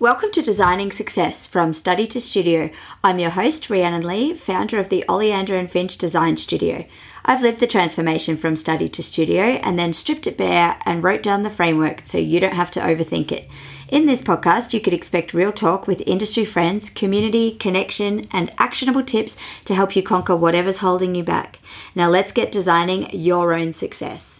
Welcome to Designing Success from Study to Studio. I'm your host, Rhiannon Lee, founder of the Oleander and Finch Design Studio. I've lived the transformation from study to studio and then stripped it bare and wrote down the framework so you don't have to overthink it. In this podcast, you could expect real talk with industry friends, community, connection, and actionable tips to help you conquer whatever's holding you back. Now, let's get designing your own success.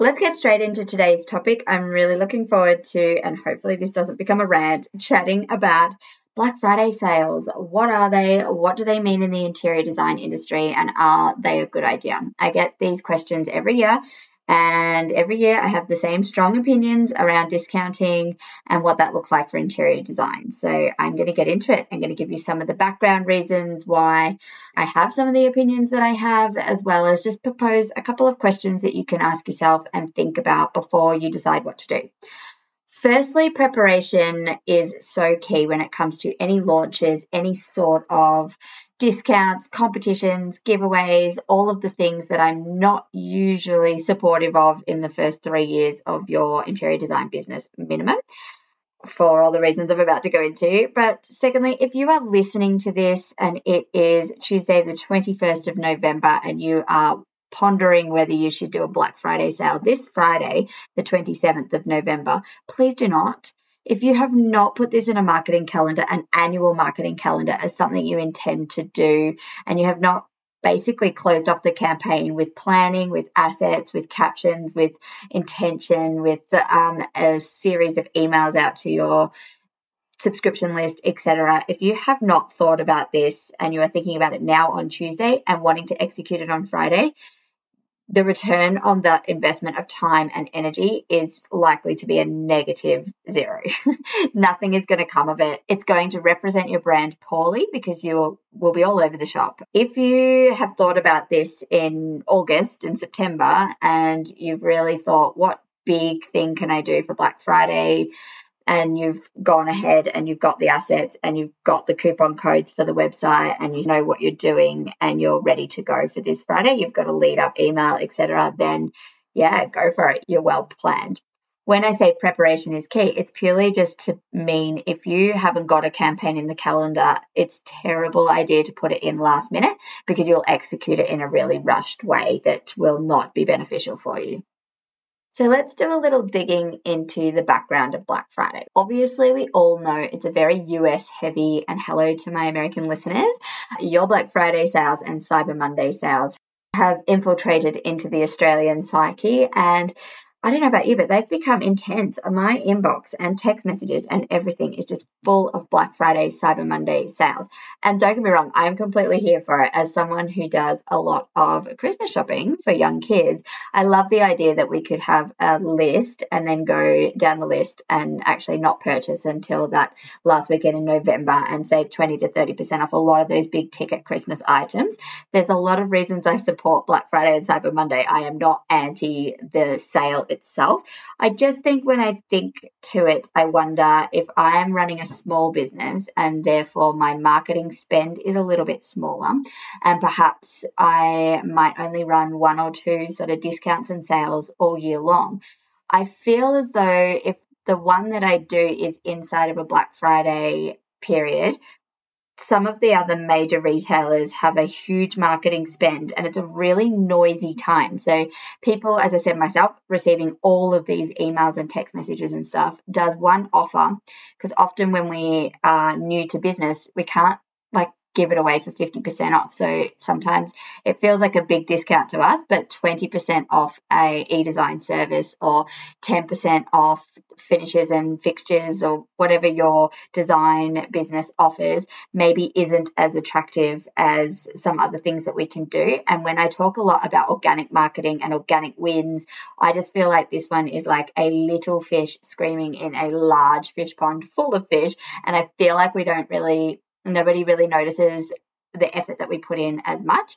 Let's get straight into today's topic. I'm really looking forward to, and hopefully this doesn't become a rant, chatting about Black Friday sales. What are they? What do they mean in the interior design industry? And are they a good idea? I get these questions every year, and every year I have the same strong opinions around discounting and what that looks like for interior design. So I'm going to get into it. I'm going to give you some of the background reasons why I have some of the opinions that I have, as well as just propose a couple of questions that you can ask yourself and think about before you decide what to do. Firstly, preparation is so key when it comes to any launches, any sort of discounts, competitions, giveaways, all of the things that I'm not usually supportive of in the first three years of your interior design business minimum for all the reasons I'm about to go into. But secondly, if you are listening to this and it is Tuesday, the 21st of November, and you are pondering whether you should do a Black Friday sale this Friday, the 27th of November, please do not. If you have not put this in a marketing calendar, an annual marketing calendar, as something you intend to do, and you have not basically closed off the campaign with planning, with assets, with captions, with intention, with um, a series of emails out to your subscription list, etc. If you have not thought about this and you are thinking about it now on Tuesday and wanting to execute it on Friday, the return on that investment of time and energy is likely to be a negative zero. Nothing is going to come of it. It's going to represent your brand poorly because you will be all over the shop. If you have thought about this in August and September and you've really thought, what big thing can I do for Black Friday? And you've gone ahead and you've got the assets and you've got the coupon codes for the website and you know what you're doing and you're ready to go for this Friday, you've got a lead up email, etc., then yeah, go for it. You're well planned. When I say preparation is key, it's purely just to mean if you haven't got a campaign in the calendar, it's terrible idea to put it in last minute because you'll execute it in a really rushed way that will not be beneficial for you. So let's do a little digging into the background of Black Friday. Obviously, we all know it's a very US heavy, and hello to my American listeners. Your Black Friday sales and Cyber Monday sales have infiltrated into the Australian psyche, and I don't know about you, but they've become intense. Uh, my inbox and text messages and everything is just full of Black Friday, Cyber Monday sales. And don't get me wrong, I'm completely here for it. As someone who does a lot of Christmas shopping for young kids, I love the idea that we could have a list and then go down the list and actually not purchase until that last weekend in November and save 20 to 30% off a lot of those big ticket Christmas items. There's a lot of reasons I support Black Friday and Cyber Monday. I am not anti the sale itself. I just think when I think to it, I wonder if I am running a small business and therefore my marketing spend is a little bit smaller, and perhaps I might only run one or two sort of discounts and sales all year long. I feel as though if the one that I do is inside of a Black Friday period, some of the other major retailers have a huge marketing spend and it's a really noisy time. So, people, as I said myself, receiving all of these emails and text messages and stuff does one offer because often when we are new to business, we can't like give it away for 50% off. So sometimes it feels like a big discount to us, but 20% off a e-design service or 10% off finishes and fixtures or whatever your design business offers maybe isn't as attractive as some other things that we can do. And when I talk a lot about organic marketing and organic wins, I just feel like this one is like a little fish screaming in a large fish pond full of fish. And I feel like we don't really nobody really notices the effort that we put in as much.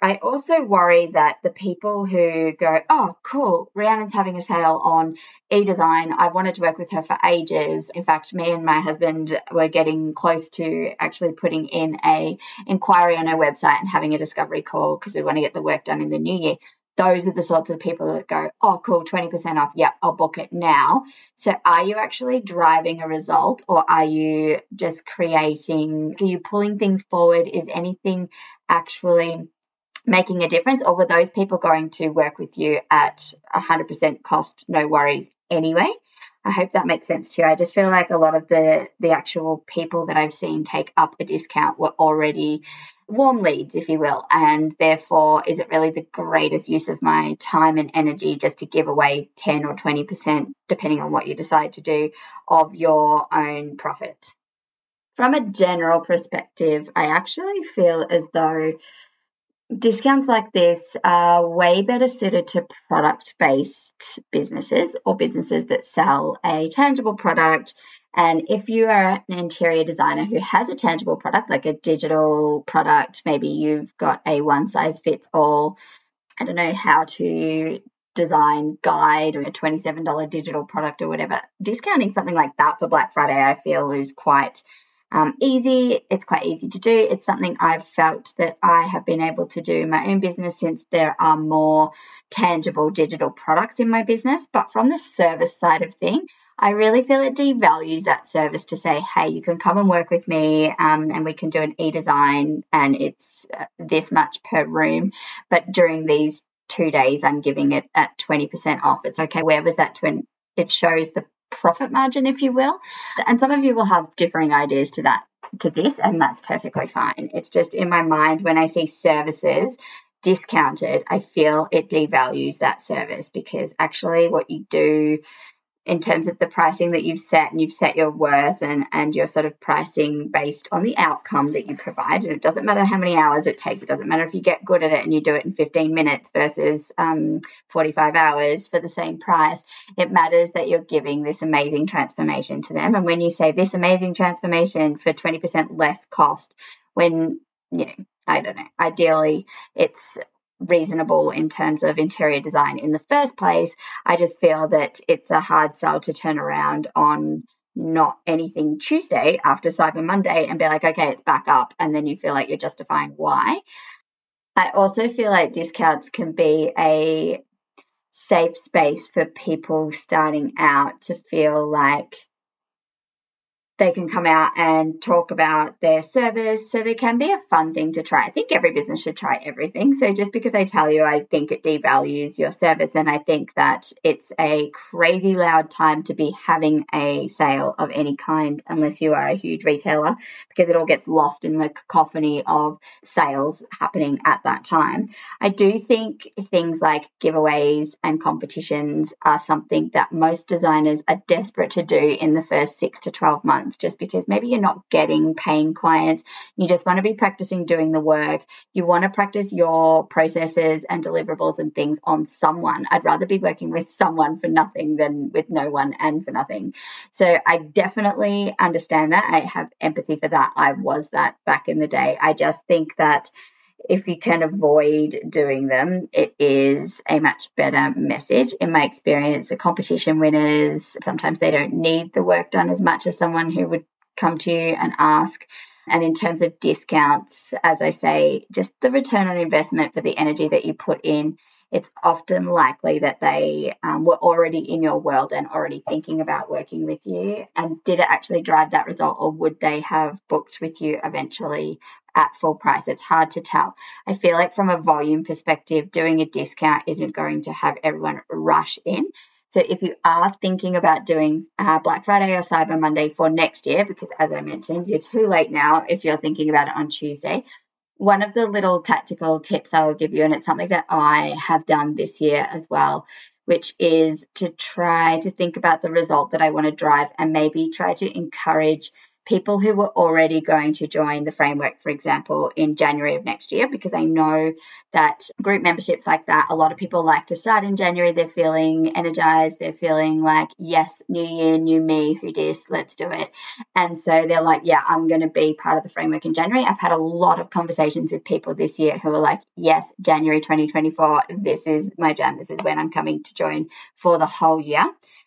I also worry that the people who go, oh, cool, Rhiannon's having a sale on e-design. I've wanted to work with her for ages. In fact, me and my husband were getting close to actually putting in a inquiry on her website and having a discovery call because we want to get the work done in the new year. Those are the sorts of people that go, oh, cool, 20% off. Yep, I'll book it now. So are you actually driving a result or are you just creating, are you pulling things forward? Is anything actually making a difference or were those people going to work with you at 100% cost, no worries anyway? I hope that makes sense to you. I just feel like a lot of the the actual people that I've seen take up a discount were already warm leads, if you will, and therefore is it really the greatest use of my time and energy just to give away 10 or 20%, depending on what you decide to do, of your own profit? From a general perspective, I actually feel as though discounts like this are way better suited to product based businesses or businesses that sell a tangible product. And if you are an interior designer who has a tangible product, like a digital product, maybe you've got a one size fits all, I don't know how to design guide or a $27 digital product or whatever, discounting something like that for Black Friday, I feel is quite um, easy. It's quite easy to do. It's something I've felt that I have been able to do in my own business since there are more tangible digital products in my business. But from the service side of things, I really feel it devalues that service to say, hey, you can come and work with me um, and we can do an e design and it's uh, this much per room. But during these two days, I'm giving it at 20% off. It's okay. Where was that? Twin? It shows the profit margin, if you will. And some of you will have differing ideas to that, to this, and that's perfectly fine. It's just in my mind when I see services discounted, I feel it devalues that service because actually what you do in terms of the pricing that you've set and you've set your worth and, and your sort of pricing based on the outcome that you provide. And it doesn't matter how many hours it takes. It doesn't matter if you get good at it and you do it in 15 minutes versus um, 45 hours for the same price. It matters that you're giving this amazing transformation to them. And when you say this amazing transformation for 20% less cost, when, you know, I don't know, ideally it's reasonable in terms of interior design in the first place. I just feel that it's a hard sell to turn around on not anything Tuesday after Cyber Monday and be like, okay, it's back up. And then you feel like you're justifying why. I also feel like discounts can be a safe space for people starting out to feel like they can come out and talk about their service. So they can be a fun thing to try. I think every business should try everything. So just because I tell you, I think it devalues your service. And I think that it's a crazy loud time to be having a sale of any kind, unless you are a huge retailer, because it all gets lost in the cacophony of sales happening at that time. I do think things like giveaways and competitions are something that most designers are desperate to do in the first six to 12 months month just because maybe you're not getting paying clients. You just want to be practicing doing the work. You want to practice your processes and deliverables and things on someone. I'd rather be working with someone for nothing than with no one and for nothing. So I definitely understand that. I have empathy for that. I was that back in the day. I just think that if you can avoid doing them, it is a much better message. In my experience, the competition winners, sometimes they don't need the work done as much as someone who would come to you and ask. And in terms of discounts, as I say, just the return on investment for the energy that you put in it's often likely that they um, were already in your world and already thinking about working with you. And did it actually drive that result, or would they have booked with you eventually at full price? It's hard to tell. I feel like, from a volume perspective, doing a discount isn't going to have everyone rush in. So if you are thinking about doing uh, Black Friday or Cyber Monday for next year, because as I mentioned, you're too late now if you're thinking about it on Tuesday, one of the little tactical tips I will give you, and it's something that I have done this year as well, which is to try to think about the result that I want to drive and maybe try to encourage people who were already going to join the framework, for example, in January of next year, because I know that group memberships like that, a lot of people like to start in January. They're feeling energized. They're feeling like, yes, new year, new me, who dis, let's do it. And so they're like, yeah, I'm going to be part of the framework in January. I've had a lot of conversations with people this year who are like, yes, January 2024, this is my jam. This is when I'm coming to join for the whole year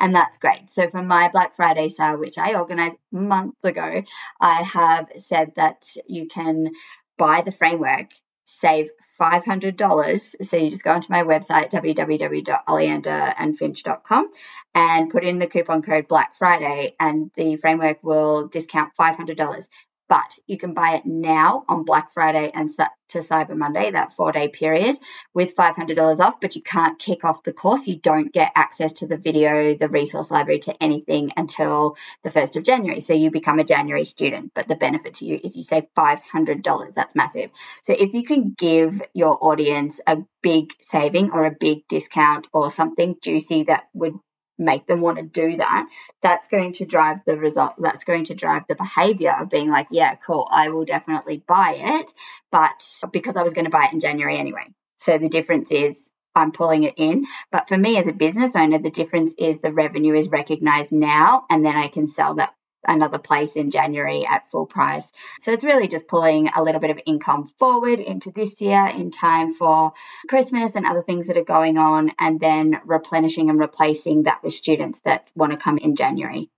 and that's great. So for my Black Friday sale, which I organized months ago, I have said that you can buy the framework, save $500. So you just go onto my website, www.oleanderandfinch.com, and put in the coupon code Black Friday, and the framework will discount $500 but you can buy it now on Black Friday and to Cyber Monday, that four day period, with $500 off. But you can't kick off the course. You don't get access to the video, the resource library, to anything until the 1st of January. So you become a January student. But the benefit to you is you save $500. That's massive. So if you can give your audience a big saving or a big discount or something juicy that would make them want to do that, that's going to drive the result. That's going to drive the behavior of being like, yeah, cool, I will definitely buy it, but because I was going to buy it in January anyway. So the difference is I'm pulling it in. But for me as a business owner, the difference is the revenue is recognized now, and then I can sell that another place in January at full price. So it's really just pulling a little bit of income forward into this year in time for Christmas and other things that are going on, and then replenishing and replacing that with students that want to come in January.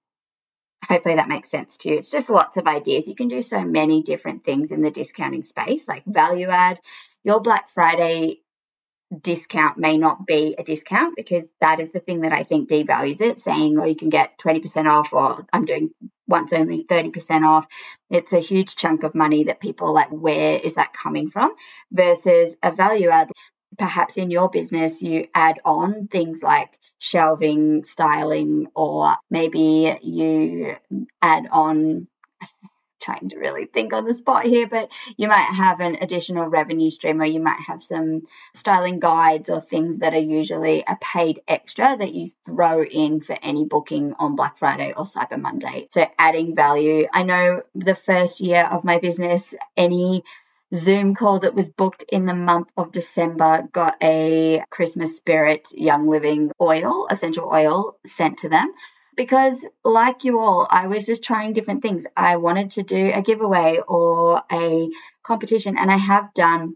Hopefully that makes sense to you. It's just lots of ideas. You can do so many different things in the discounting space, like value add. Your Black Friday discount may not be a discount because that is the thing that I think devalues it, saying, oh, you can get 20% off or I'm doing once only 30% off. It's a huge chunk of money that people like, where is that coming from? Versus a value add. Perhaps in your business, you add on things like shelving, styling, or maybe you add on trying to really think on the spot here, but you might have an additional revenue stream or you might have some styling guides or things that are usually a paid extra that you throw in for any booking on Black Friday or Cyber Monday. So adding value. I know the first year of my business, any Zoom call that was booked in the month of December got a Christmas Spirit Young Living oil, essential oil sent to them because like you all i was just trying different things. I wanted to do a giveaway or a competition and i have done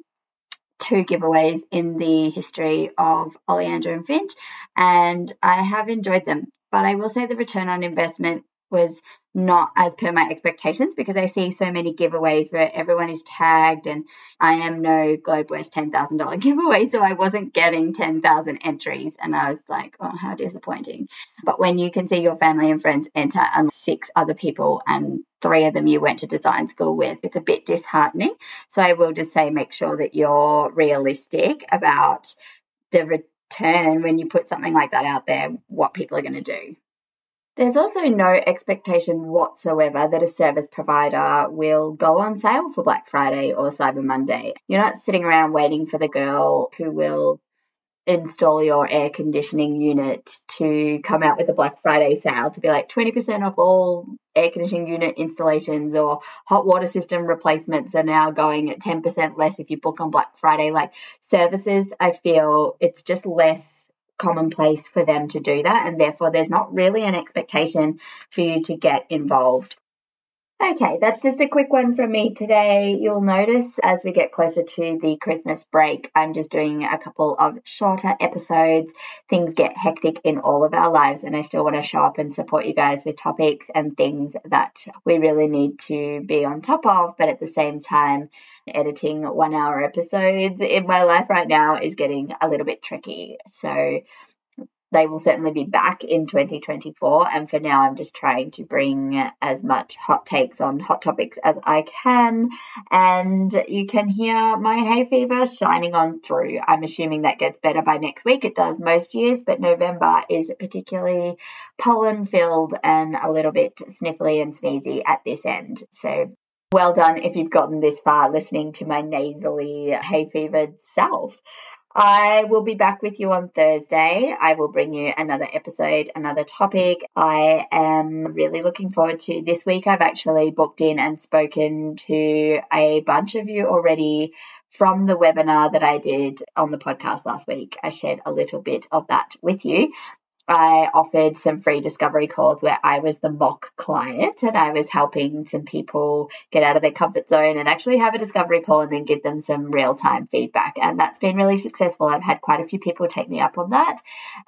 two giveaways in the history of oleander and finch and i have enjoyed them. But i will say the return on investment was not as per my expectations because I see so many giveaways where everyone is tagged and I am no Globe West $10,000 giveaway. So I wasn't getting 10,000 entries. And I was like, oh, how disappointing. But when you can see your family and friends enter and six other people and three of them you went to design school with, it's a bit disheartening. So I will just say make sure that you're realistic about the return when you put something like that out there, what people are going to do. There's also no expectation whatsoever that a service provider will go on sale for Black Friday or Cyber Monday. You're not sitting around waiting for the girl who will install your air conditioning unit to come out with a Black Friday sale to be like 20% off all air conditioning unit installations or hot water system replacements are now going at 10% less if you book on Black Friday. Like services, I feel it's just less commonplace for them to do that, and therefore there's not really an expectation for you to get involved. Okay, that's just a quick one from me today. You'll notice as we get closer to the Christmas break, I'm just doing a couple of shorter episodes. Things get hectic in all of our lives, and I still want to show up and support you guys with topics and things that we really need to be on top of, but at the same time, editing one hour episodes in my life right now is getting a little bit tricky. So they will certainly be back in 2024. And for now, I'm just trying to bring as much hot takes on hot topics as I can. And you can hear my hay fever shining on through. I'm assuming that gets better by next week. It does most years, but November is particularly pollen filled and a little bit sniffly and sneezy at this end. So well done if you've gotten this far listening to my nasally hay fevered self. I will be back with you on Thursday. I will bring you another episode, another topic. I am really looking forward to this week. I've actually booked in and spoken to a bunch of you already from the webinar that I did on the podcast last week. I shared a little bit of that with you. I offered some free discovery calls where I was the mock client and I was helping some people get out of their comfort zone and actually have a discovery call and then give them some real time feedback. And that's been really successful. I've had quite a few people take me up on that.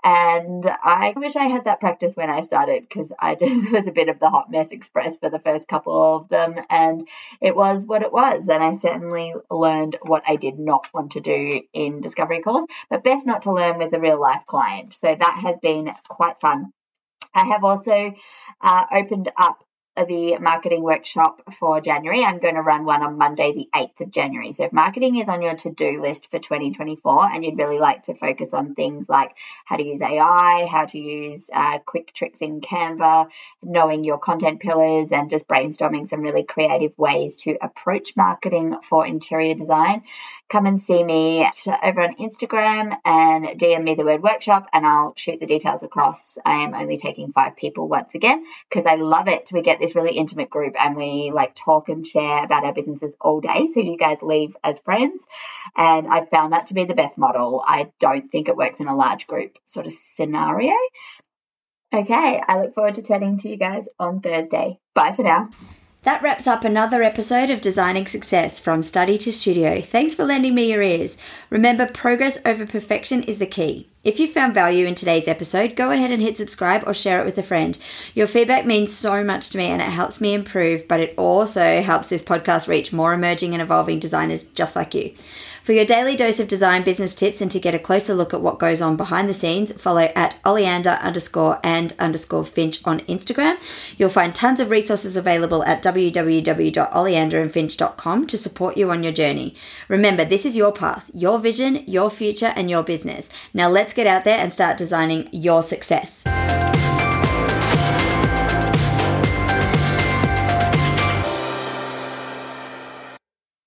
And I wish I had that practice when I started because I just was a bit of the hot mess express for the first couple of them. And it was what it was. And I certainly learned what I did not want to do in discovery calls, but best not to learn with a real life client. So that has been quite fun. I have also uh, opened up the marketing workshop for January. I'm going to run one on Monday, the 8th of January. So, if marketing is on your to do list for 2024 and you'd really like to focus on things like how to use AI, how to use uh, quick tricks in Canva, knowing your content pillars, and just brainstorming some really creative ways to approach marketing for interior design, come and see me over on Instagram and DM me the word workshop, and I'll shoot the details across. I am only taking five people once again because I love it. We get this this really intimate group and we like talk and share about our businesses all day. So you guys leave as friends. And I found that to be the best model. I don't think it works in a large group sort of scenario. Okay, I look forward to chatting to you guys on Thursday. Bye for now. That wraps up another episode of Designing Success from Study to Studio. Thanks for lending me your ears. Remember, progress over perfection is the key. If you found value in today's episode, go ahead and hit subscribe or share it with a friend. Your feedback means so much to me and it helps me improve, but it also helps this podcast reach more emerging and evolving designers just like you. For your daily dose of design business tips and to get a closer look at what goes on behind the scenes, follow at oleander underscore and underscore finch on Instagram. You'll find tons of resources available at www.oleanderandfinch.com to support you on your journey. Remember, this is your path, your vision, your future, and your business. Now let's get out there and start designing your success.